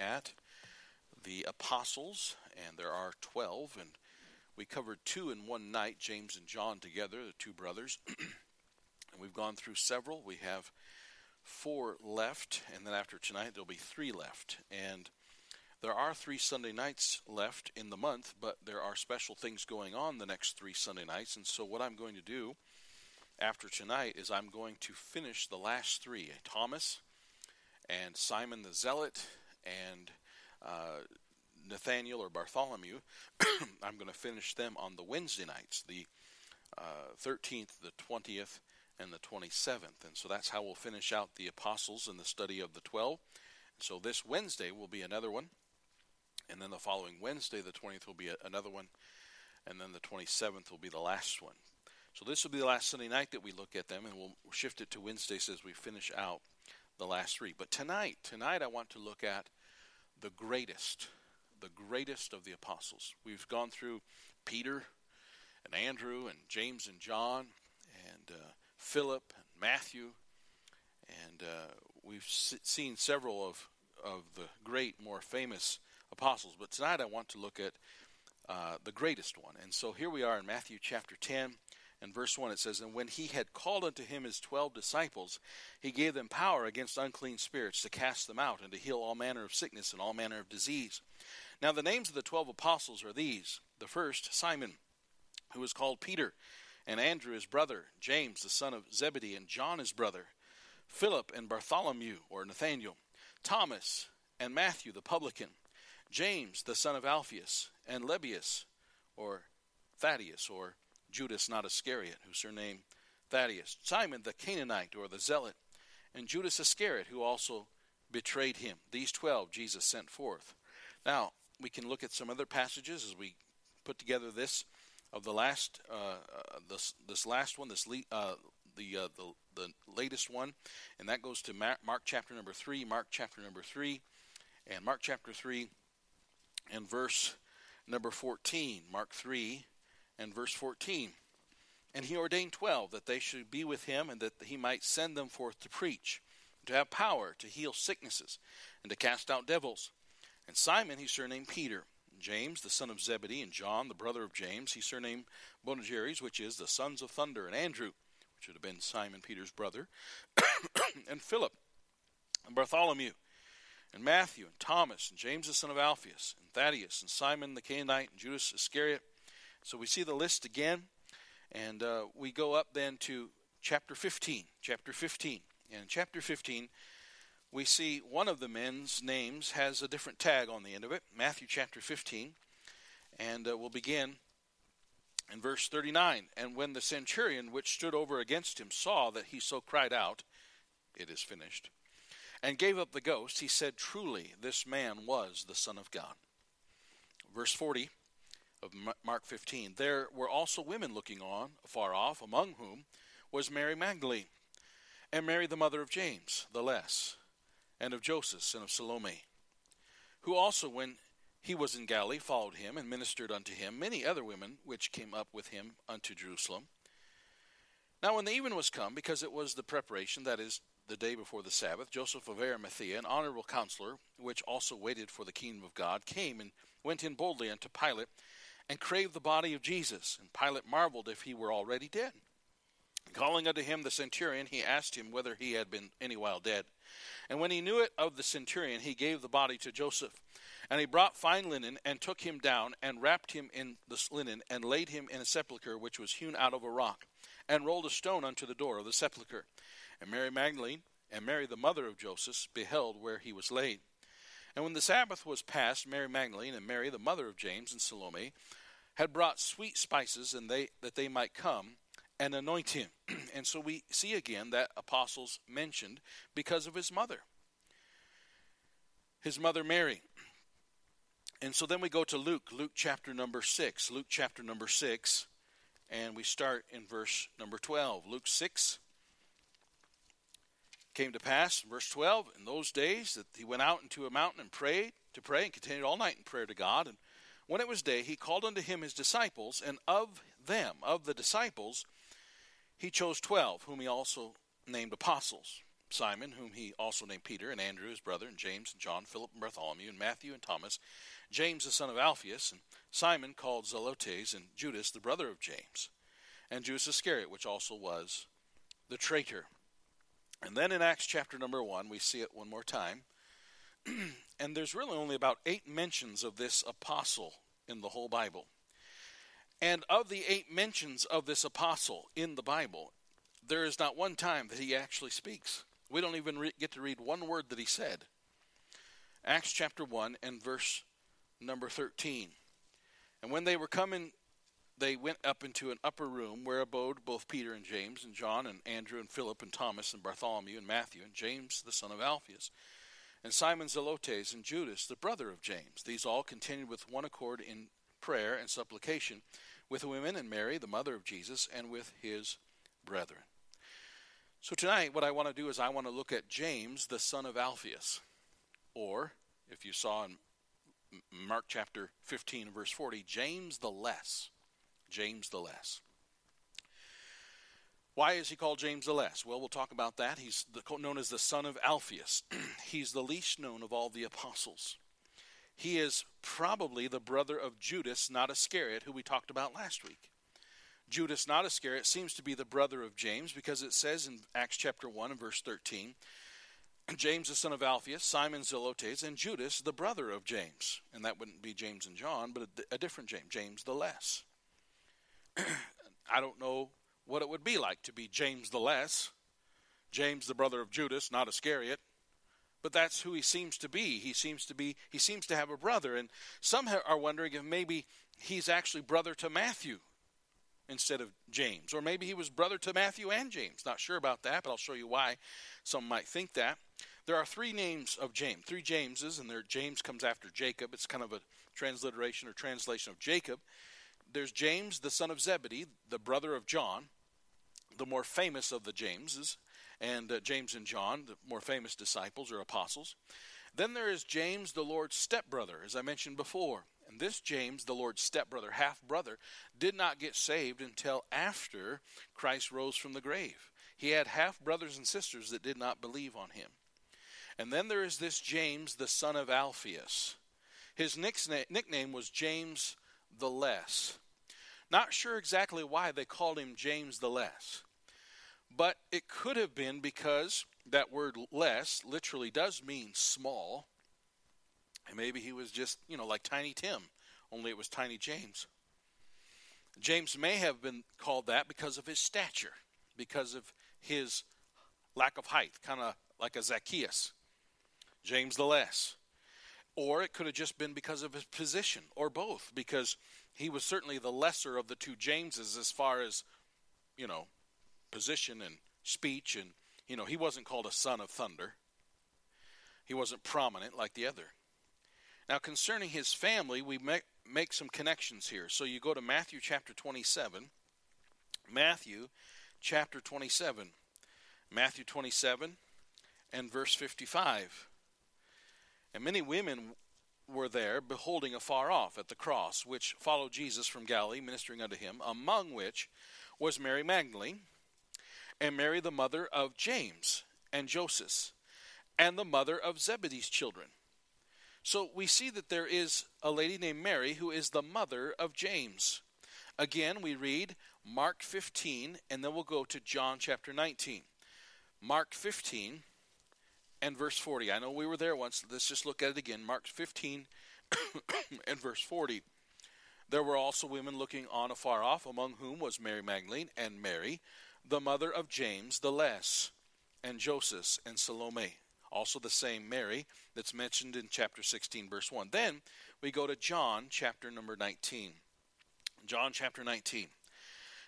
at the apostles, and there are 12, and we covered two in one night, James and John together, the two brothers. and we've gone through several. We have four left, and then after tonight, there'll be three left. And there are three Sunday nights left in the month, but there are special things going on the next three Sunday nights. And so, what I'm going to do after tonight is I'm going to finish the last three Thomas and Simon the Zealot and uh, Nathaniel or Bartholomew. I'm going to finish them on the Wednesday nights, the uh, 13th, the 20th, and the 27th. And so that's how we'll finish out the apostles and the study of the 12. so this Wednesday will be another one. And then the following Wednesday, the 20th, will be another one. And then the 27th will be the last one. So this will be the last Sunday night that we look at them, and we'll shift it to Wednesdays as we finish out the last three. But tonight, tonight I want to look at the greatest, the greatest of the apostles. We've gone through Peter and Andrew and James and John and uh, Philip and Matthew, and uh, we've seen several of of the great, more famous apostles. But tonight I want to look at uh, the greatest one. And so here we are in Matthew chapter 10 and verse 1. It says, And when he had called unto him his twelve disciples, he gave them power against unclean spirits to cast them out and to heal all manner of sickness and all manner of disease. Now the names of the twelve apostles are these the first, Simon, who was called Peter, and Andrew his brother, James the son of Zebedee, and John his brother, Philip and Bartholomew, or Nathaniel, Thomas and Matthew the publican, James the son of Alphaeus, and Lebbaeus, or Thaddeus, or Judas not Iscariot, whose surname Thaddeus, Simon the Canaanite, or the Zealot, and Judas Iscariot, who also betrayed him. These twelve Jesus sent forth. Now, we can look at some other passages as we put together this of the last, uh, uh, this this last one, this le- uh, the, uh, the the latest one, and that goes to Mark, Mark chapter number three, Mark chapter number three, and Mark chapter three, and verse number fourteen, Mark three, and verse fourteen. And he ordained twelve that they should be with him, and that he might send them forth to preach, to have power to heal sicknesses, and to cast out devils. And Simon he surnamed Peter and James, the son of Zebedee, and John, the brother of James, he surnamed Boanerges, which is the sons of thunder, and Andrew, which would have been Simon Peter's brother, and Philip, and Bartholomew, and Matthew, and Thomas, and James the son of Alphaeus, and Thaddeus, and Simon the Canaanite, and Judas Iscariot. So we see the list again, and uh, we go up then to chapter 15. Chapter 15. And in chapter 15, we see one of the men's names has a different tag on the end of it Matthew chapter 15. And uh, we'll begin in verse 39 And when the centurion which stood over against him saw that he so cried out, It is finished, and gave up the ghost, he said, Truly, this man was the Son of God. Verse 40 of Mark 15 There were also women looking on, afar off, among whom was Mary Magdalene, and Mary the mother of James the Less and of Joseph, and of Salome, who also, when he was in Galilee, followed him and ministered unto him, many other women which came up with him unto Jerusalem. Now, when the even was come, because it was the preparation, that is, the day before the Sabbath, Joseph of Arimathea, an honorable counselor, which also waited for the kingdom of God, came and went in boldly unto Pilate, and craved the body of Jesus. And Pilate marveled if he were already dead. Calling unto him the centurion, he asked him whether he had been any while dead. And when he knew it of the centurion, he gave the body to Joseph. And he brought fine linen, and took him down, and wrapped him in the linen, and laid him in a sepulchre which was hewn out of a rock, and rolled a stone unto the door of the sepulchre. And Mary Magdalene, and Mary the mother of Joseph, beheld where he was laid. And when the Sabbath was past, Mary Magdalene and Mary the mother of James and Salome had brought sweet spices, and they that they might come and anoint him. and so we see again that apostles mentioned because of his mother, his mother Mary. And so then we go to Luke, Luke chapter number 6. Luke chapter number 6, and we start in verse number 12. Luke 6 came to pass, in verse 12, in those days that he went out into a mountain and prayed to pray and continued all night in prayer to God. And when it was day, he called unto him his disciples, and of them, of the disciples, he chose twelve, whom he also named apostles Simon, whom he also named Peter, and Andrew his brother, and James and John, Philip and Bartholomew, and Matthew and Thomas, James the son of Alphaeus, and Simon called Zelotes, and Judas the brother of James, and Judas Iscariot, which also was the traitor. And then in Acts chapter number one, we see it one more time. and there's really only about eight mentions of this apostle in the whole Bible. And of the eight mentions of this apostle in the Bible, there is not one time that he actually speaks. We don't even re- get to read one word that he said. Acts chapter 1 and verse number 13. And when they were coming, they went up into an upper room where abode both Peter and James and John and Andrew and Philip and Thomas and Bartholomew and Matthew and James the son of Alphaeus and Simon Zelotes and Judas the brother of James. These all continued with one accord in prayer and supplication with the women and Mary the mother of Jesus and with his brethren. So tonight, what I want to do is I want to look at James, the son of Alphaeus. Or, if you saw in Mark chapter 15, verse 40, James the Less. James the Less. Why is he called James the Less? Well, we'll talk about that. He's the, known as the son of Alphaeus. He's the least known of all the apostles. He is probably the brother of Judas, not Iscariot, who we talked about last week. Judas, not Iscariot, seems to be the brother of James because it says in Acts chapter 1 and verse 13 James, the son of Alphaeus, Simon Zelotes, and Judas, the brother of James. And that wouldn't be James and John, but a, a different James, James the Less. I don't know what it would be like to be James the Less, James, the brother of Judas, not Iscariot. But that's who he seems to be. He seems to be. He seems to have a brother, and some are wondering if maybe he's actually brother to Matthew, instead of James. Or maybe he was brother to Matthew and James. Not sure about that, but I'll show you why some might think that. There are three names of James, three Jameses, and there James comes after Jacob. It's kind of a transliteration or translation of Jacob. There's James, the son of Zebedee, the brother of John, the more famous of the Jameses, and uh, James and John, the more famous disciples or apostles. Then there is James, the Lord's stepbrother, as I mentioned before. And this James, the Lord's stepbrother, half brother, did not get saved until after Christ rose from the grave. He had half brothers and sisters that did not believe on him. And then there is this James, the son of Alphaeus. His nickname was James the Less. Not sure exactly why they called him James the Less, but it could have been because that word less literally does mean small, and maybe he was just, you know, like Tiny Tim, only it was Tiny James. James may have been called that because of his stature, because of his lack of height, kind of like a Zacchaeus. James the Less. Or it could have just been because of his position, or both, because he was certainly the lesser of the two Jameses as far as, you know, position and speech. And, you know, he wasn't called a son of thunder, he wasn't prominent like the other. Now, concerning his family, we make, make some connections here. So you go to Matthew chapter 27. Matthew chapter 27. Matthew 27 and verse 55. And many women were there, beholding afar off at the cross, which followed Jesus from Galilee, ministering unto him, among which was Mary Magdalene, and Mary the mother of James and Joseph, and the mother of Zebedee's children. So we see that there is a lady named Mary who is the mother of James. Again, we read Mark 15, and then we'll go to John chapter 19. Mark 15 and verse 40. I know we were there once. Let's just look at it again. Mark 15 and verse 40. There were also women looking on afar off, among whom was Mary Magdalene and Mary, the mother of James the Less, and Joseph and Salome also the same Mary that's mentioned in chapter 16, verse 1. Then we go to John chapter number 19. John chapter 19.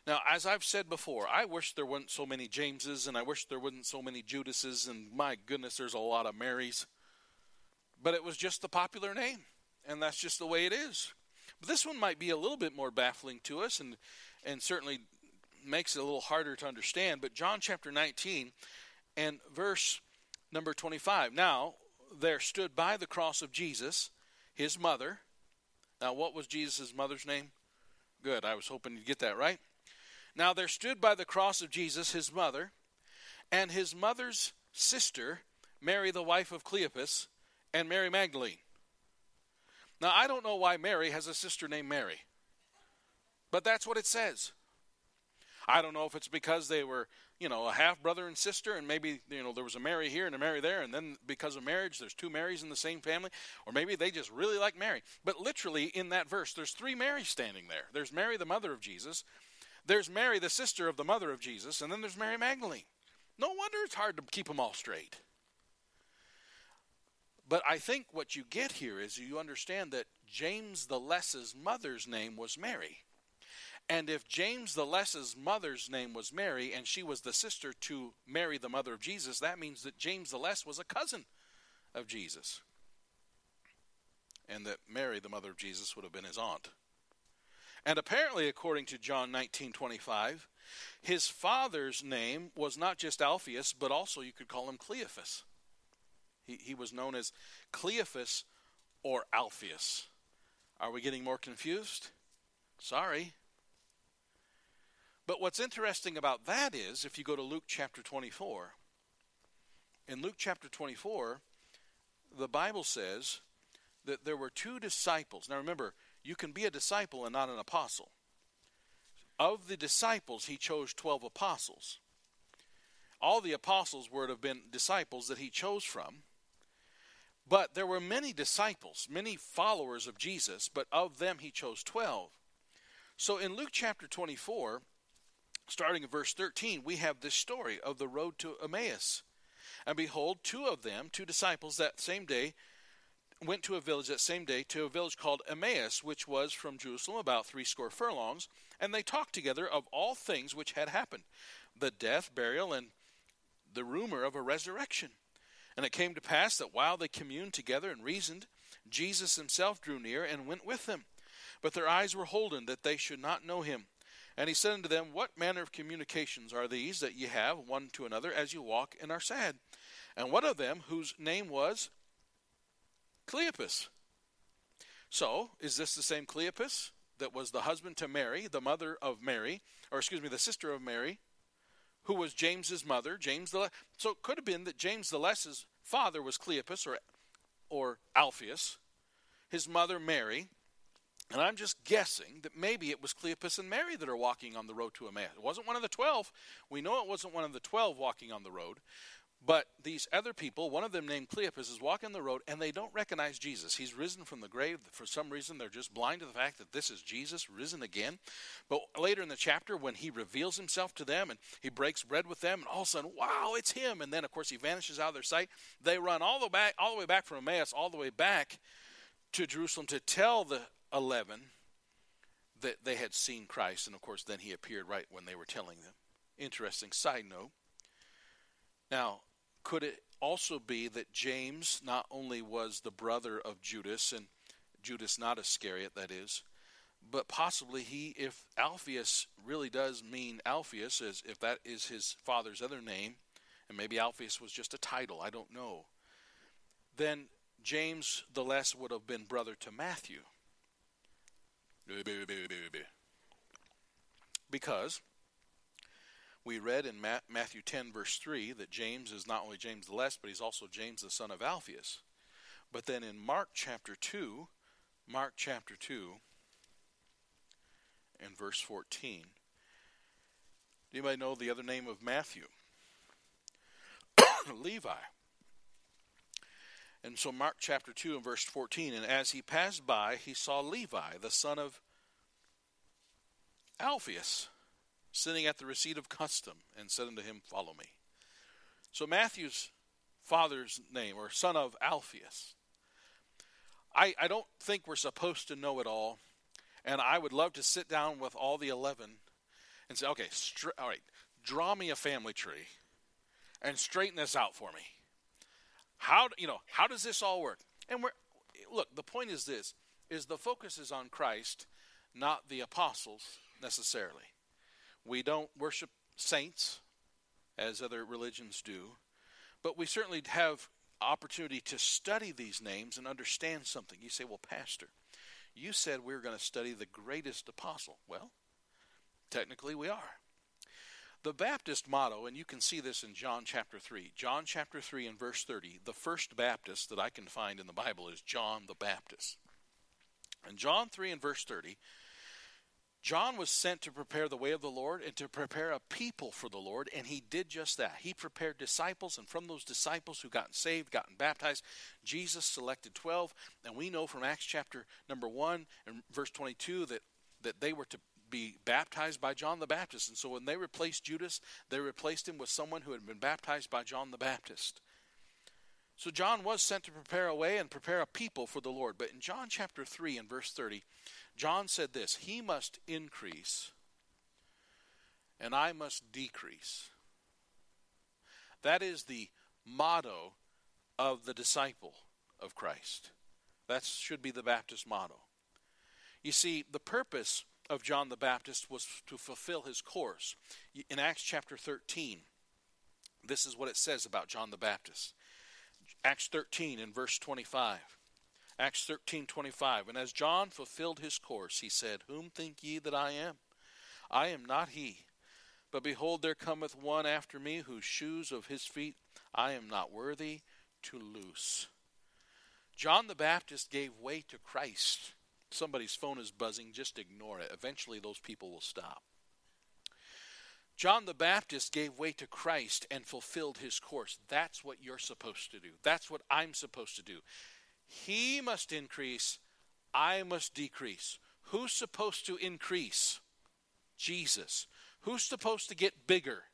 Now, as I've said before, I wish there weren't so many Jameses and I wish there weren't so many Judases, and my goodness, there's a lot of Marys. But it was just the popular name, and that's just the way it is. But this one might be a little bit more baffling to us and, and certainly makes it a little harder to understand. But John chapter 19 and verse Number 25. Now, there stood by the cross of Jesus his mother. Now, what was Jesus' mother's name? Good. I was hoping you'd get that right. Now, there stood by the cross of Jesus his mother and his mother's sister, Mary, the wife of Cleopas, and Mary Magdalene. Now, I don't know why Mary has a sister named Mary, but that's what it says. I don't know if it's because they were, you know, a half brother and sister, and maybe, you know, there was a Mary here and a Mary there, and then because of marriage, there's two Marys in the same family, or maybe they just really like Mary. But literally, in that verse, there's three Marys standing there. There's Mary, the mother of Jesus, there's Mary, the sister of the mother of Jesus, and then there's Mary Magdalene. No wonder it's hard to keep them all straight. But I think what you get here is you understand that James the Less's mother's name was Mary. And if James the Less's mother's name was Mary and she was the sister to Mary, the mother of Jesus, that means that James the Less was a cousin of Jesus. And that Mary, the mother of Jesus, would have been his aunt. And apparently, according to John 19:25, his father's name was not just Alphaeus, but also you could call him Cleophas. He, he was known as Cleophas or Alphaeus. Are we getting more confused? Sorry. But what's interesting about that is, if you go to Luke chapter 24, in Luke chapter 24, the Bible says that there were two disciples. Now remember, you can be a disciple and not an apostle. Of the disciples, he chose 12 apostles. All the apostles would have been disciples that he chose from. But there were many disciples, many followers of Jesus, but of them he chose 12. So in Luke chapter 24, starting in verse 13, we have this story of the road to Emmaus. And behold, two of them, two disciples, that same day went to a village that same day to a village called Emmaus, which was from Jerusalem about three score furlongs, and they talked together of all things which had happened the death, burial, and the rumor of a resurrection. And it came to pass that while they communed together and reasoned, Jesus himself drew near and went with them. But their eyes were holden that they should not know him. And he said unto them, What manner of communications are these that ye have one to another as you walk and are sad? And one of them whose name was Cleopas? So, is this the same Cleopas that was the husband to Mary, the mother of Mary, or excuse me, the sister of Mary, who was James's mother, James the so it could have been that James the Less's father was Cleopas or or Alphaeus, his mother Mary, and I'm just guessing that maybe it was Cleopas and Mary that are walking on the road to Emmaus. It wasn't one of the twelve. We know it wasn't one of the twelve walking on the road. But these other people, one of them named Cleopas, is walking the road and they don't recognize Jesus. He's risen from the grave. For some reason, they're just blind to the fact that this is Jesus risen again. But later in the chapter, when he reveals himself to them and he breaks bread with them, and all of a sudden, wow, it's him. And then, of course, he vanishes out of their sight. They run all the back, all the way back from Emmaus, all the way back to Jerusalem to tell the eleven that they had seen Christ. And of course, then he appeared right when they were telling them. Interesting side note. Now, could it also be that James not only was the brother of Judas, and Judas not Iscariot, that is, but possibly he, if Alphaeus really does mean Alphaeus, as if that is his father's other name, and maybe Alphaeus was just a title, I don't know, then James the less would have been brother to Matthew. Because we read in Matthew 10, verse 3, that James is not only James the Less, but he's also James the son of Alphaeus. But then in Mark chapter 2, Mark chapter 2, and verse 14, do anybody know the other name of Matthew? Levi. And so, Mark chapter 2 and verse 14, and as he passed by, he saw Levi, the son of Alphaeus sitting at the receipt of custom, and said unto him, Follow me. So Matthew's father's name, or son of Alphaeus. I, I don't think we're supposed to know it all, and I would love to sit down with all the 11 and say, okay, str- all right, draw me a family tree and straighten this out for me. How, you know, how does this all work? And we're, look, the point is this, is the focus is on Christ, not the apostles necessarily. We don't worship saints as other religions do, but we certainly have opportunity to study these names and understand something. You say, "Well, pastor, you said we were going to study the greatest apostle." Well, technically we are. The Baptist motto, and you can see this in John chapter 3. John chapter 3 and verse 30, the first Baptist that I can find in the Bible is John the Baptist. In John 3 and verse 30, John was sent to prepare the way of the Lord and to prepare a people for the Lord, and he did just that. He prepared disciples, and from those disciples who gotten saved, gotten baptized, Jesus selected 12. And we know from Acts chapter number 1 and verse 22 that, that they were to be baptized by John the Baptist. And so when they replaced Judas, they replaced him with someone who had been baptized by John the Baptist. So John was sent to prepare a way and prepare a people for the Lord. But in John chapter 3 and verse 30, John said this He must increase, and I must decrease. That is the motto of the disciple of Christ. That should be the Baptist motto. You see, the purpose of John the Baptist was to fulfill his course. In Acts chapter 13, this is what it says about John the Baptist. Acts 13 in verse 25. Acts 13:25 And as John fulfilled his course he said whom think ye that I am? I am not he. But behold there cometh one after me whose shoes of his feet I am not worthy to loose John the Baptist gave way to Christ. Somebody's phone is buzzing. Just ignore it. Eventually those people will stop. John the Baptist gave way to Christ and fulfilled his course. That's what you're supposed to do. That's what I'm supposed to do. He must increase, I must decrease. Who's supposed to increase? Jesus. Who's supposed to get bigger?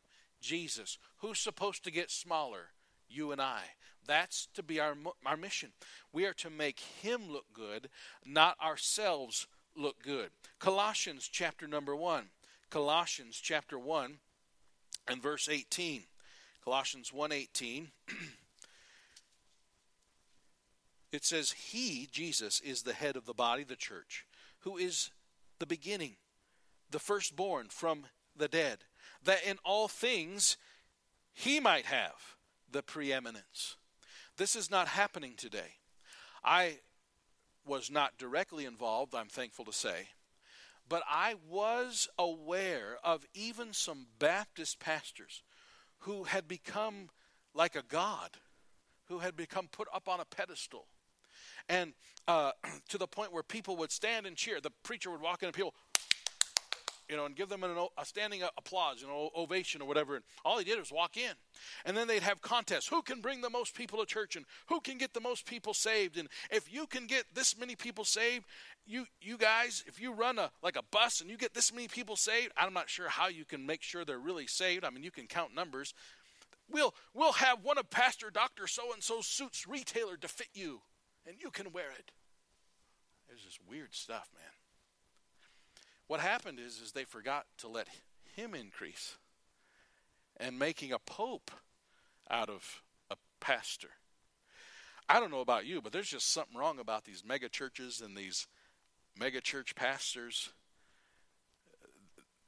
Jesus. Who's supposed to get smaller? You and I. That's to be our, our mission. We are to make Him look good, not ourselves look good. Colossians chapter number 1. Colossians chapter 1 and verse 18. Colossians 1:18 It says he Jesus is the head of the body the church who is the beginning the firstborn from the dead that in all things he might have the preeminence. This is not happening today. I was not directly involved, I'm thankful to say, but I was aware of even some Baptist pastors who had become like a god, who had become put up on a pedestal. And uh, to the point where people would stand and cheer. The preacher would walk in and people, you know, and give them an, a standing applause, you know, ovation or whatever. And all he did was walk in. And then they'd have contests. Who can bring the most people to church and who can get the most people saved? And if you can get this many people saved, you you guys, if you run a like a bus and you get this many people saved, I'm not sure how you can make sure they're really saved. I mean, you can count numbers. We'll we'll have one of Pastor Doctor So and So suits retailer to fit you, and you can wear it. It's just weird stuff, man. What happened is, is they forgot to let him increase and making a pope out of a pastor. I don't know about you, but there's just something wrong about these mega churches and these mega church pastors.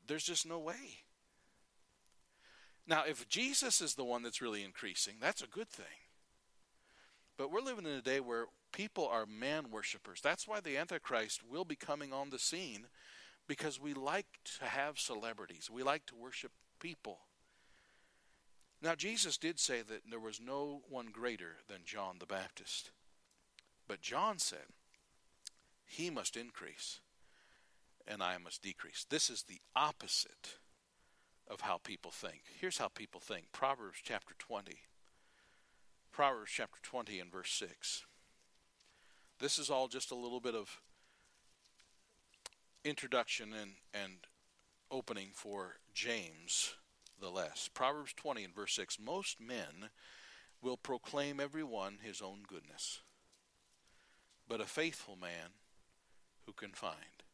There's just no way. Now, if Jesus is the one that's really increasing, that's a good thing. But we're living in a day where people are man worshippers. That's why the Antichrist will be coming on the scene because we like to have celebrities. We like to worship people. Now, Jesus did say that there was no one greater than John the Baptist. But John said, He must increase, and I must decrease. This is the opposite of how people think. Here's how people think Proverbs chapter 20. Proverbs chapter 20 and verse 6. This is all just a little bit of introduction and, and opening for James the less. Proverbs 20 and verse 6 Most men will proclaim every one his own goodness, but a faithful man who can find.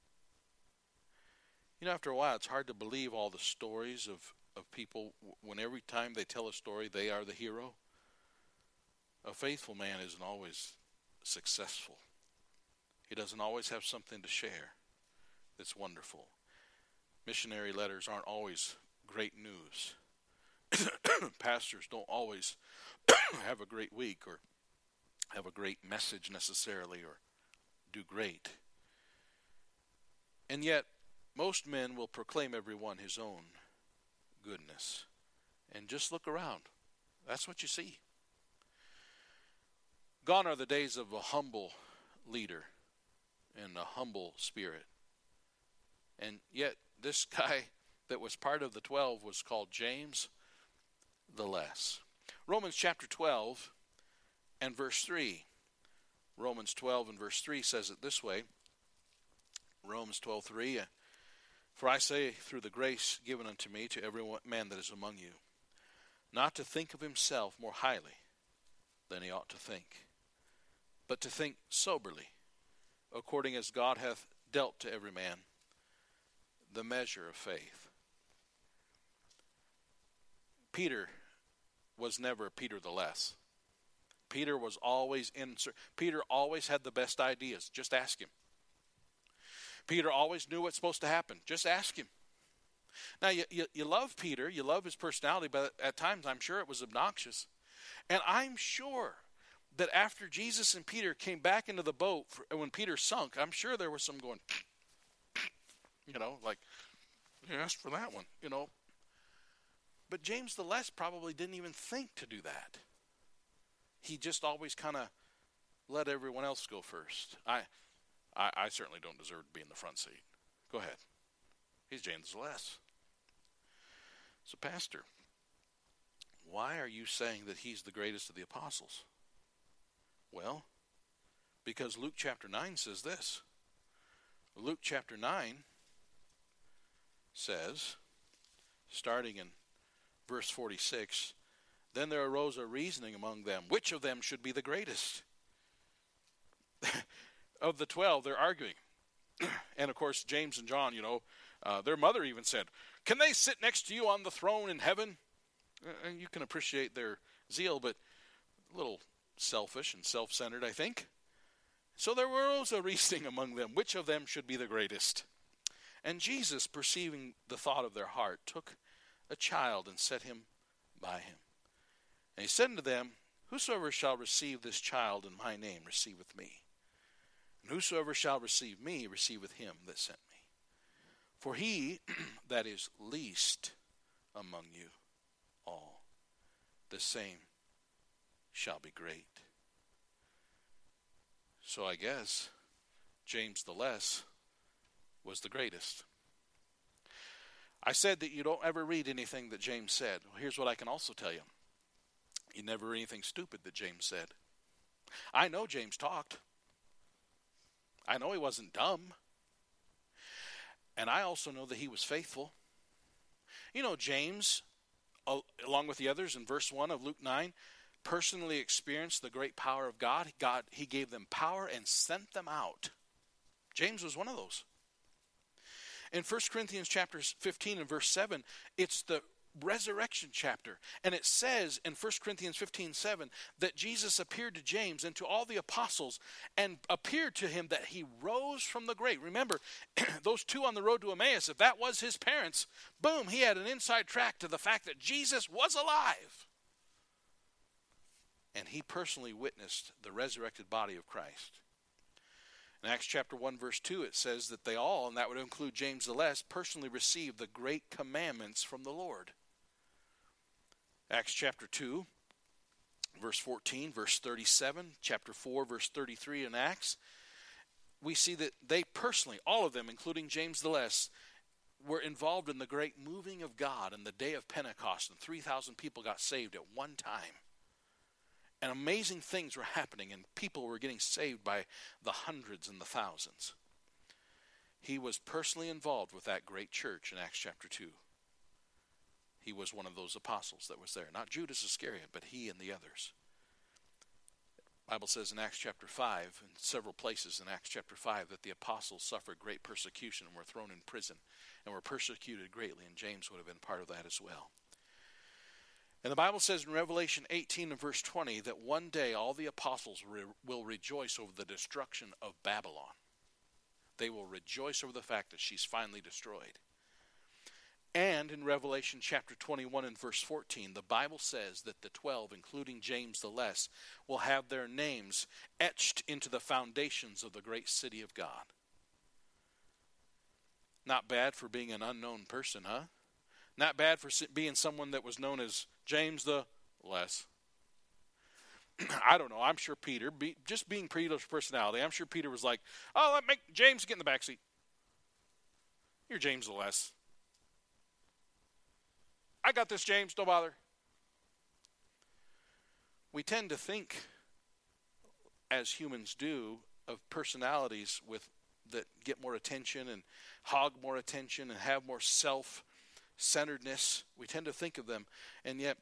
You know, after a while, it's hard to believe all the stories of, of people when every time they tell a story, they are the hero. A faithful man isn't always successful, he doesn't always have something to share. that's wonderful. Missionary letters aren't always great news. Pastors don't always have a great week or have a great message necessarily or do great. And yet, most men will proclaim every one his own goodness. And just look around. That's what you see. Gone are the days of a humble leader and a humble spirit. And yet, this guy that was part of the 12 was called James the Less. Romans chapter 12 and verse 3. Romans 12 and verse 3 says it this way. Romans 12:3 uh, For I say through the grace given unto me to every man that is among you not to think of himself more highly than he ought to think but to think soberly according as God hath dealt to every man the measure of faith Peter was never Peter the less Peter was always in Peter always had the best ideas just ask him Peter always knew what's supposed to happen. Just ask him. Now, you, you, you, love Peter, you love his personality, but at times I'm sure it was obnoxious. And I'm sure that after Jesus and Peter came back into the boat, for, when Peter sunk, I'm sure there was some going, you know, like, you asked for that one, you know. But James the Less probably didn't even think to do that. He just always kind of let everyone else go first. I I, I certainly don't deserve to be in the front seat. Go ahead. He's James the less. So, Pastor, why are you saying that he's the greatest of the apostles? Well, because Luke chapter 9 says this. Luke chapter 9 says, starting in verse 46, Then there arose a reasoning among them, which of them should be the greatest? of the 12, they're arguing. and of course, James and John, you know, uh, their mother even said, Can they sit next to you on the throne in heaven? Uh, and you can appreciate their zeal, but a little selfish and self centered, I think. So there was a reasoning among them which of them should be the greatest. And Jesus, perceiving the thought of their heart, took a child and set him by him. And he said unto them, Whosoever shall receive this child in my name receiveth me. And whosoever shall receive me receiveth him that sent me. For he that is least among you all, the same shall be great. So I guess James the Less was the greatest. I said that you don't ever read anything that James said. Well, here's what I can also tell you you never read anything stupid that James said. I know James talked. I know he wasn't dumb. And I also know that he was faithful. You know, James, along with the others in verse 1 of Luke 9, personally experienced the great power of God. God he gave them power and sent them out. James was one of those. In 1 Corinthians chapter 15 and verse 7, it's the resurrection chapter. And it says in 1 Corinthians 15 7 that Jesus appeared to James and to all the apostles and appeared to him that he rose from the grave. Remember, those two on the road to Emmaus, if that was his parents, boom, he had an inside track to the fact that Jesus was alive. And he personally witnessed the resurrected body of Christ. In Acts chapter 1, verse 2, it says that they all, and that would include James the Less, personally received the great commandments from the Lord. Acts chapter 2, verse 14, verse 37, chapter 4, verse 33 in Acts, we see that they personally, all of them, including James the Less, were involved in the great moving of God in the day of Pentecost, and 3,000 people got saved at one time. And amazing things were happening, and people were getting saved by the hundreds and the thousands. He was personally involved with that great church in Acts chapter 2 he was one of those apostles that was there. Not Judas Iscariot, but he and the others. Bible says in Acts chapter 5, in several places in Acts chapter 5, that the apostles suffered great persecution and were thrown in prison and were persecuted greatly, and James would have been part of that as well. And the Bible says in Revelation 18 and verse 20 that one day all the apostles re- will rejoice over the destruction of Babylon. They will rejoice over the fact that she's finally destroyed. And in Revelation chapter 21 and verse 14, the Bible says that the 12, including James the Less, will have their names etched into the foundations of the great city of God. Not bad for being an unknown person, huh? Not bad for being someone that was known as James the Less. I don't know. I'm sure Peter, be, just being Peter's personality, I'm sure Peter was like, "Oh, let make James get in the back seat. You're James the Less. I got this, James. Don't bother." We tend to think, as humans do, of personalities with that get more attention and hog more attention and have more self centeredness. We tend to think of them, and yet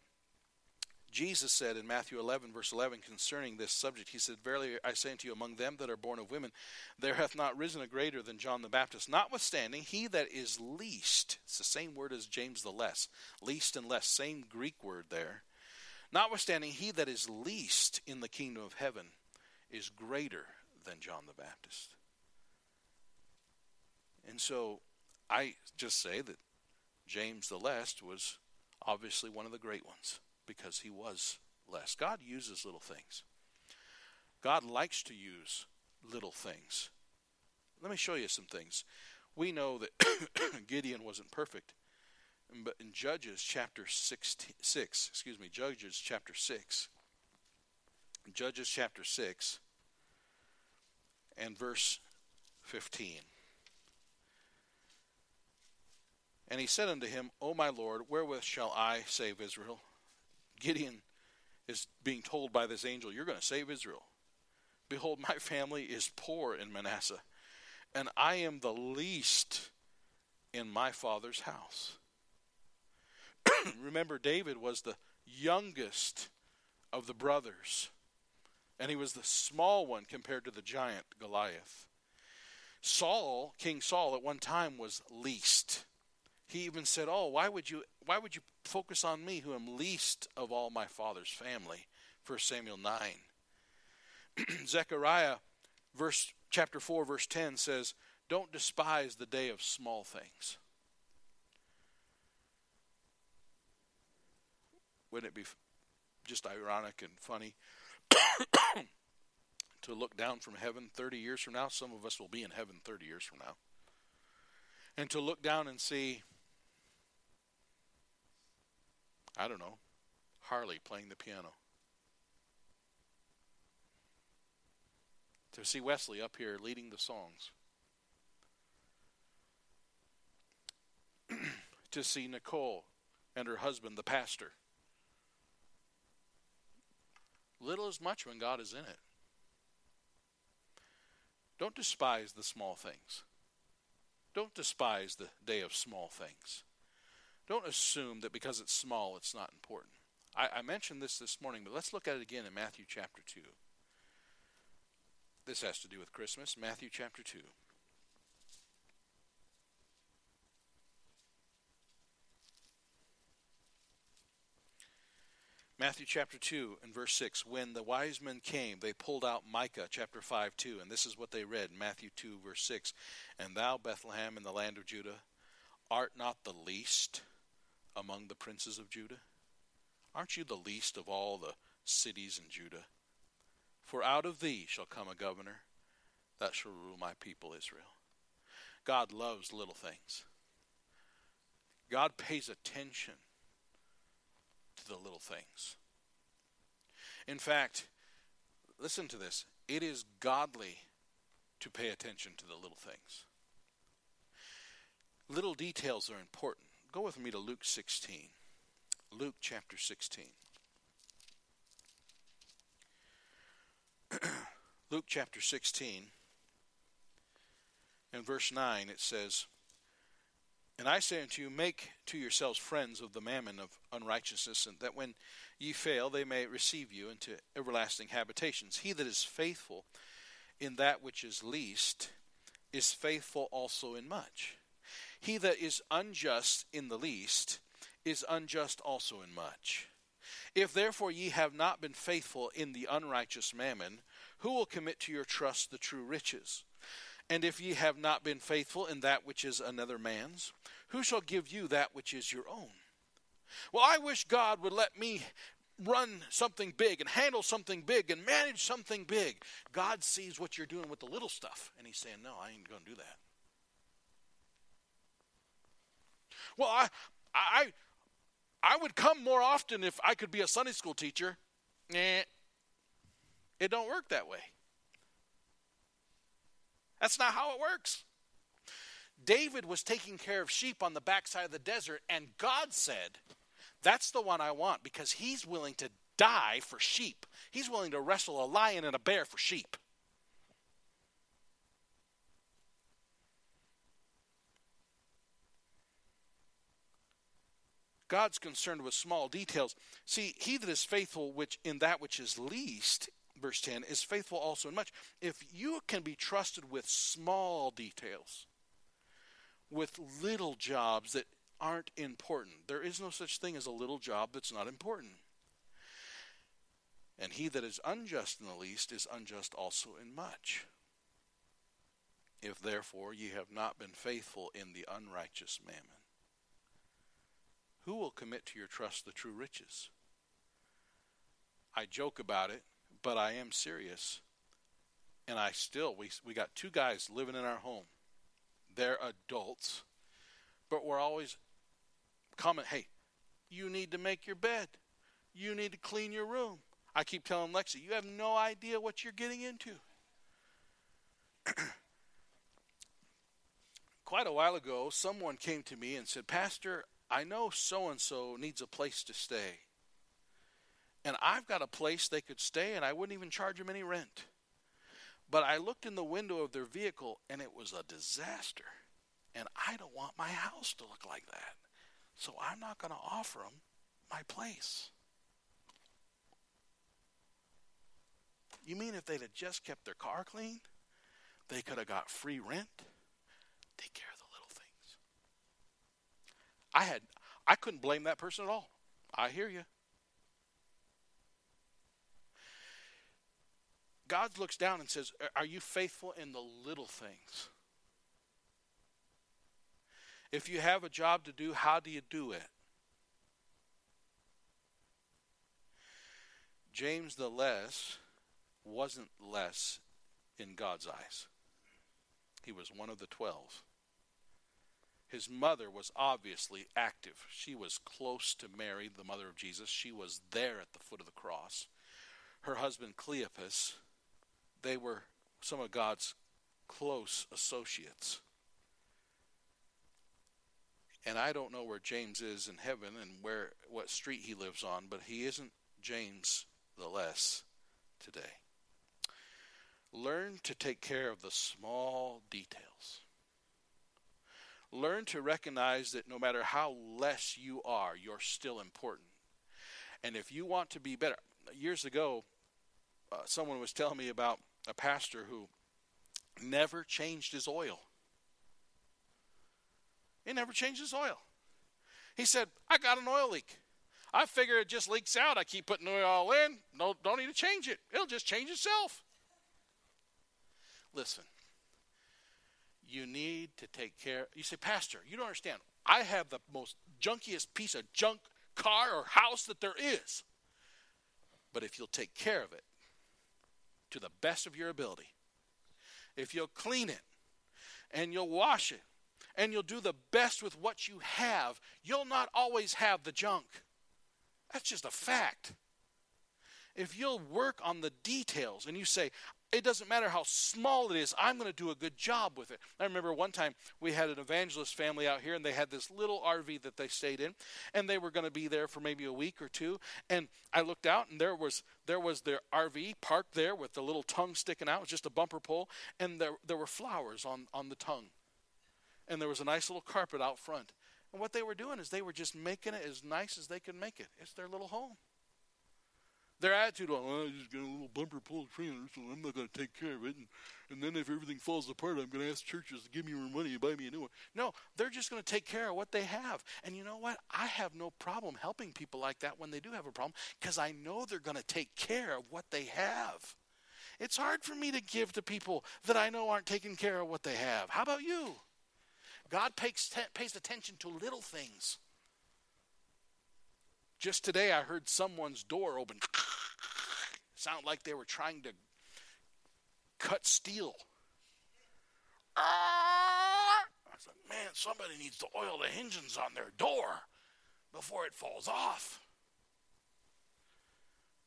Jesus said in Matthew 11, verse 11, concerning this subject, He said, Verily I say unto you, among them that are born of women, there hath not risen a greater than John the Baptist. Notwithstanding, he that is least, it's the same word as James the less, least and less, same Greek word there. Notwithstanding, he that is least in the kingdom of heaven is greater than John the Baptist. And so I just say that James the Less was obviously one of the great ones because he was less. God uses little things. God likes to use little things. Let me show you some things. We know that Gideon wasn't perfect. But in Judges chapter 16, 6, excuse me, Judges chapter 6, Judges chapter 6 and verse 15. And he said unto him, O my Lord, wherewith shall I save Israel? Gideon is being told by this angel, You're going to save Israel. Behold, my family is poor in Manasseh, and I am the least in my father's house. Remember, David was the youngest of the brothers, and he was the small one compared to the giant Goliath. Saul, King Saul, at one time was least. He even said, "Oh, why would you why would you focus on me who am least of all my father's family?" 1 Samuel 9. Zechariah verse chapter 4 verse 10 says, "Don't despise the day of small things." Wouldn't it be just ironic and funny to look down from heaven 30 years from now? Some of us will be in heaven 30 years from now. And to look down and see I don't know, Harley playing the piano. To see Wesley up here leading the songs. to see Nicole and her husband, the pastor. Little is much when God is in it. Don't despise the small things. Don't despise the day of small things. Don't assume that because it's small, it's not important. I, I mentioned this this morning, but let's look at it again in Matthew chapter 2. This has to do with Christmas. Matthew chapter 2. Matthew chapter 2 and verse 6. When the wise men came, they pulled out Micah chapter 5 2. And this is what they read Matthew 2, verse 6. And thou, Bethlehem, in the land of Judah, art not the least among the princes of Judah? Aren't you the least of all the cities in Judah? For out of thee shall come a governor that shall rule my people Israel. God loves little things. God pays attention to the little things. In fact, listen to this it is godly to pay attention to the little things. Little details are important. Go with me to Luke 16. Luke chapter 16. Luke chapter 16 and verse 9 it says, And I say unto you, make to yourselves friends of the mammon of unrighteousness, and that when ye fail, they may receive you into everlasting habitations. He that is faithful in that which is least is faithful also in much. He that is unjust in the least is unjust also in much. If therefore ye have not been faithful in the unrighteous mammon, who will commit to your trust the true riches? And if ye have not been faithful in that which is another man's, who shall give you that which is your own? Well, I wish God would let me run something big and handle something big and manage something big. God sees what you're doing with the little stuff, and He's saying, No, I ain't going to do that. Well, I, I, I would come more often if I could be a Sunday school teacher. Nah, it don't work that way. That's not how it works. David was taking care of sheep on the backside of the desert, and God said, That's the one I want because he's willing to die for sheep. He's willing to wrestle a lion and a bear for sheep. God's concerned with small details. See, he that is faithful which in that which is least, verse 10, is faithful also in much. If you can be trusted with small details, with little jobs that aren't important, there is no such thing as a little job that's not important. And he that is unjust in the least is unjust also in much. If therefore ye have not been faithful in the unrighteous mammon, who will commit to your trust the true riches? I joke about it, but I am serious. And I still, we, we got two guys living in our home. They're adults, but we're always comment, hey, you need to make your bed. You need to clean your room. I keep telling Lexi, you have no idea what you're getting into. Quite a while ago, someone came to me and said, Pastor, I know so and so needs a place to stay. And I've got a place they could stay, and I wouldn't even charge them any rent. But I looked in the window of their vehicle, and it was a disaster. And I don't want my house to look like that. So I'm not going to offer them my place. You mean if they'd have just kept their car clean, they could have got free rent? Take care of the little things. I had I couldn't blame that person at all. I hear you. God looks down and says, Are you faithful in the little things? If you have a job to do, how do you do it? James the less wasn't less in God's eyes. He was one of the twelve. His mother was obviously active. She was close to Mary, the mother of Jesus. She was there at the foot of the cross. Her husband Cleopas, they were some of God's close associates. And I don't know where James is in heaven and where what street he lives on, but he isn't James the less today. Learn to take care of the small details. Learn to recognize that no matter how less you are, you're still important. And if you want to be better, years ago, uh, someone was telling me about a pastor who never changed his oil. He never changed his oil. He said, I got an oil leak. I figure it just leaks out. I keep putting oil in. No, don't need to change it. It'll just change itself. Listen, you need to take care. You say, Pastor, you don't understand. I have the most junkiest piece of junk car or house that there is. But if you'll take care of it to the best of your ability, if you'll clean it and you'll wash it and you'll do the best with what you have, you'll not always have the junk. That's just a fact. If you'll work on the details and you say, it doesn't matter how small it is, I'm going to do a good job with it. I remember one time we had an evangelist family out here, and they had this little RV that they stayed in, and they were going to be there for maybe a week or two. And I looked out, and there was there was their RV parked there with the little tongue sticking out, it was just a bumper pull, and there there were flowers on on the tongue, and there was a nice little carpet out front. And what they were doing is they were just making it as nice as they could make it. It's their little home. Their attitude on, oh, I just got a little bumper pull trailer, so I'm not going to take care of it. And, and then if everything falls apart, I'm going to ask churches to give me more money and buy me a new one. No, they're just going to take care of what they have. And you know what? I have no problem helping people like that when they do have a problem because I know they're going to take care of what they have. It's hard for me to give to people that I know aren't taking care of what they have. How about you? God pays, pays attention to little things. Just today, I heard someone's door open. Sound like they were trying to cut steel. I was like, man, somebody needs to oil the hinges on their door. before it falls off.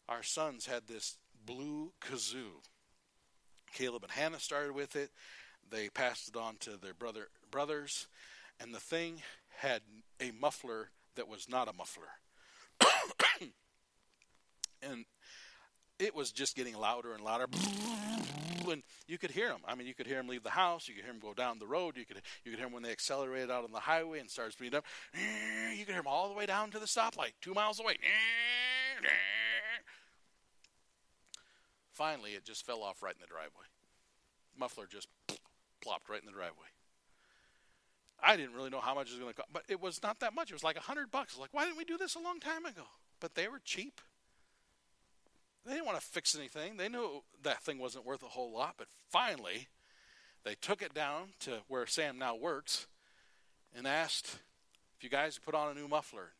Our sons had this blue Isuzu. Caleb and Hannah started with it. They passed it on to their brother brothers, and the thing had a muffler that was not a muffler. and it was just getting louder and louder. And you could hear them. I mean, you could hear them leave the house. You could hear them go down the road. You could you could hear them when they accelerated out on the highway and started speeding up. You could hear them all the way down to the stoplight, two miles away. Finally, it just fell off right in the driveway. Muffler just plopped right in the driveway. I didn't really know how much it was going to cost, but it was not that much. It was like a hundred bucks. Like, why didn't we do this a long time ago? But they were cheap. They didn't want to fix anything. They knew that thing wasn't worth a whole lot. But finally, they took it down to where Sam now works and asked if you guys put on a new muffler.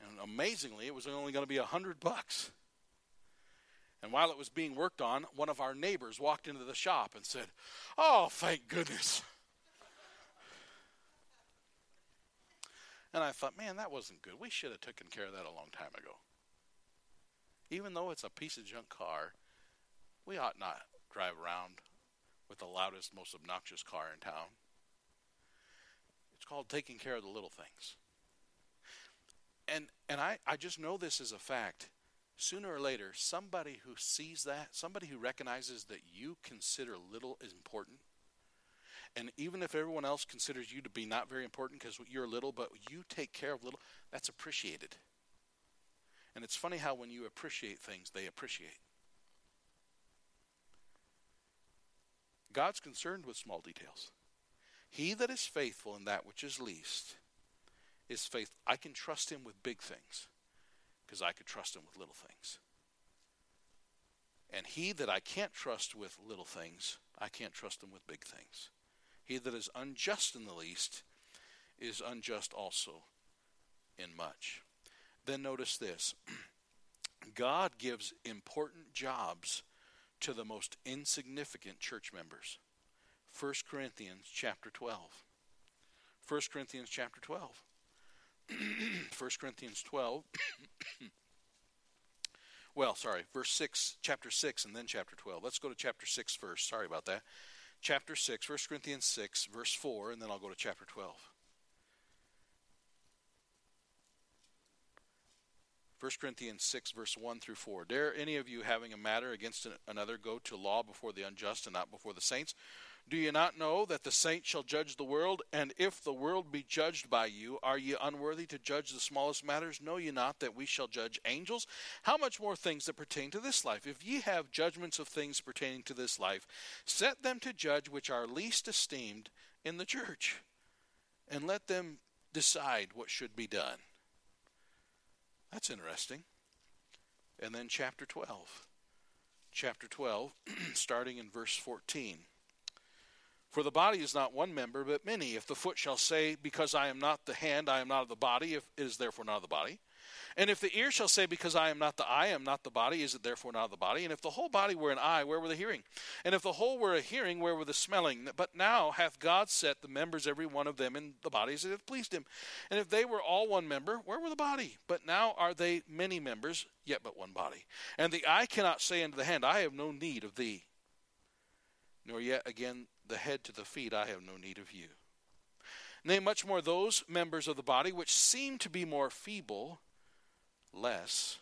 And amazingly, it was only going to be a hundred bucks. And while it was being worked on, one of our neighbors walked into the shop and said, Oh, thank goodness. And I thought, man, that wasn't good. We should have taken care of that a long time ago. Even though it's a piece of junk car, we ought not drive around with the loudest, most obnoxious car in town. It's called taking care of the little things. And and I, I just know this is a fact. Sooner or later, somebody who sees that, somebody who recognizes that you consider little is important, and even if everyone else considers you to be not very important because you're little, but you take care of little, that's appreciated. And it's funny how when you appreciate things, they appreciate. God's concerned with small details. He that is faithful in that which is least is faithful. I can trust him with big things because I could trust him with little things. And he that I can't trust with little things, I can't trust him with big things. He that is unjust in the least is unjust also in much. Then notice this God gives important jobs to the most insignificant church members. 1 Corinthians chapter 12. 1 Corinthians chapter 12. 1 Corinthians 12. well, sorry, verse 6, chapter 6, and then chapter 12. Let's go to chapter 6 first. Sorry about that chapter 6, 1 Corinthians 6, verse 4, and then I'll go to chapter 12. 1 Corinthians 6, verse 1 through 4. Dare any of you having a matter against another go to law before the unjust and not before the saints? Do you not know that the saints shall judge the world? And if the world be judged by you, are ye unworthy to judge the smallest matters? Know ye not that we shall judge angels? How much more things that pertain to this life? If ye have judgments of things pertaining to this life, set them to judge which are least esteemed in the church, and let them decide what should be done. That's interesting. And then chapter 12. Chapter 12, starting in verse 14. For the body is not one member, but many. If the foot shall say, Because I am not the hand, I am not of the body, if it is therefore not of the body. And if the ear shall say, Because I am not the eye, I am not the body, is it therefore not of the body? And if the whole body were an eye, where were the hearing? And if the whole were a hearing, where were the smelling? But now hath God set the members, every one of them, in the bodies it hath pleased him. And if they were all one member, where were the body? But now are they many members, yet but one body. And the eye cannot say unto the hand, I have no need of thee. Nor yet again the head to the feet, I have no need of you. Nay, much more those members of the body which seem to be more feeble, less,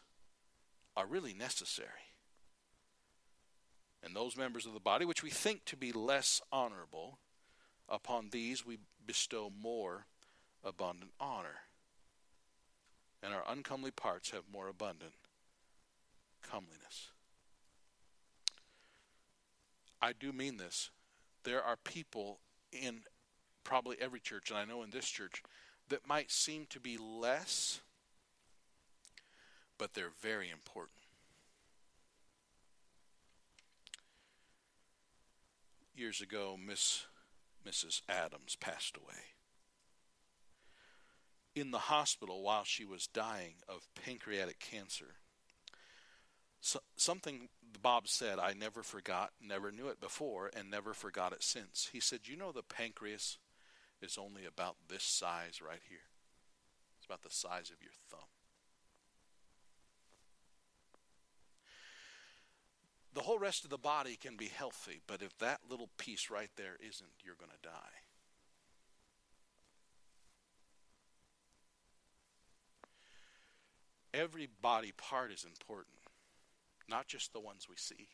are really necessary. And those members of the body which we think to be less honorable, upon these we bestow more abundant honor. And our uncomely parts have more abundant comeliness. I do mean this there are people in probably every church, and I know in this church, that might seem to be less, but they're very important. Years ago, Miss Mrs. Adams passed away. In the hospital while she was dying of pancreatic cancer, so, something Bob said I never forgot, never knew it before, and never forgot it since. He said, You know, the pancreas is only about this size right here. It's about the size of your thumb. The whole rest of the body can be healthy, but if that little piece right there isn't, you're going to die. Every body part is important, not just the ones we see.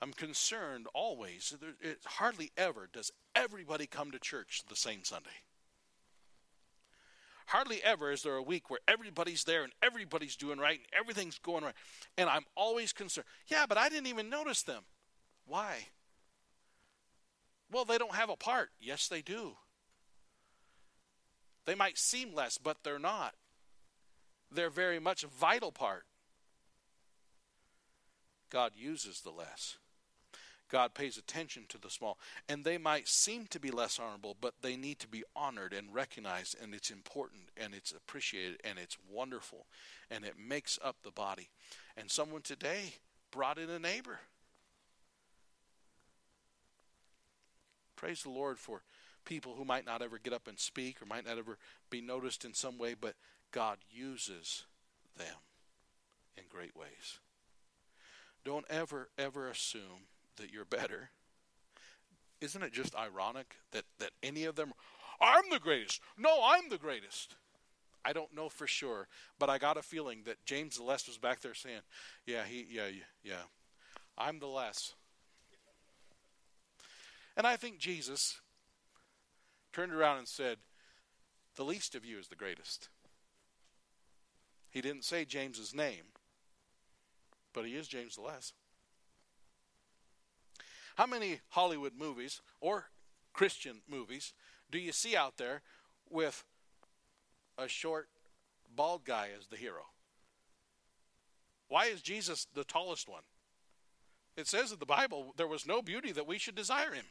I'm concerned always. It hardly ever does everybody come to church the same Sunday. Hardly ever is there a week where everybody's there and everybody's doing right and everything's going right. And I'm always concerned. Yeah, but I didn't even notice them. Why? Well, they don't have a part. Yes, they do. They might seem less, but they're not. They're very much a vital part. God uses the less. God pays attention to the small. And they might seem to be less honorable, but they need to be honored and recognized, and it's important, and it's appreciated, and it's wonderful, and it makes up the body. And someone today brought in a neighbor. Praise the Lord for people who might not ever get up and speak or might not ever be noticed in some way, but God uses them in great ways. Don't ever, ever assume that you're better. Isn't it just ironic that, that any of them, I'm the greatest? No, I'm the greatest. I don't know for sure, but I got a feeling that James the Less was back there saying, "Yeah, he, yeah, yeah, I'm the less." And I think Jesus turned around and said, "The least of you is the greatest." He didn't say James's name, but he is James the Less. How many Hollywood movies or Christian movies do you see out there with a short, bald guy as the hero? Why is Jesus the tallest one? It says in the Bible there was no beauty that we should desire him.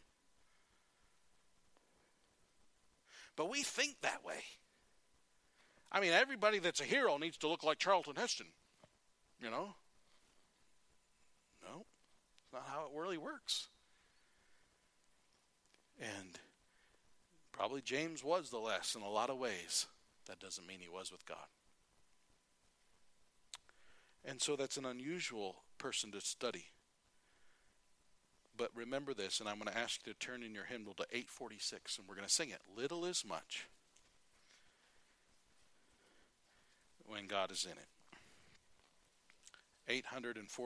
But we think that way. I mean, everybody that's a hero needs to look like Charlton Heston. You know? No, it's not how it really works. And probably James was the less in a lot of ways. That doesn't mean he was with God. And so that's an unusual person to study. But remember this, and I'm going to ask you to turn in your hymnal to 846, and we're going to sing it. Little is much when God is in it. 840.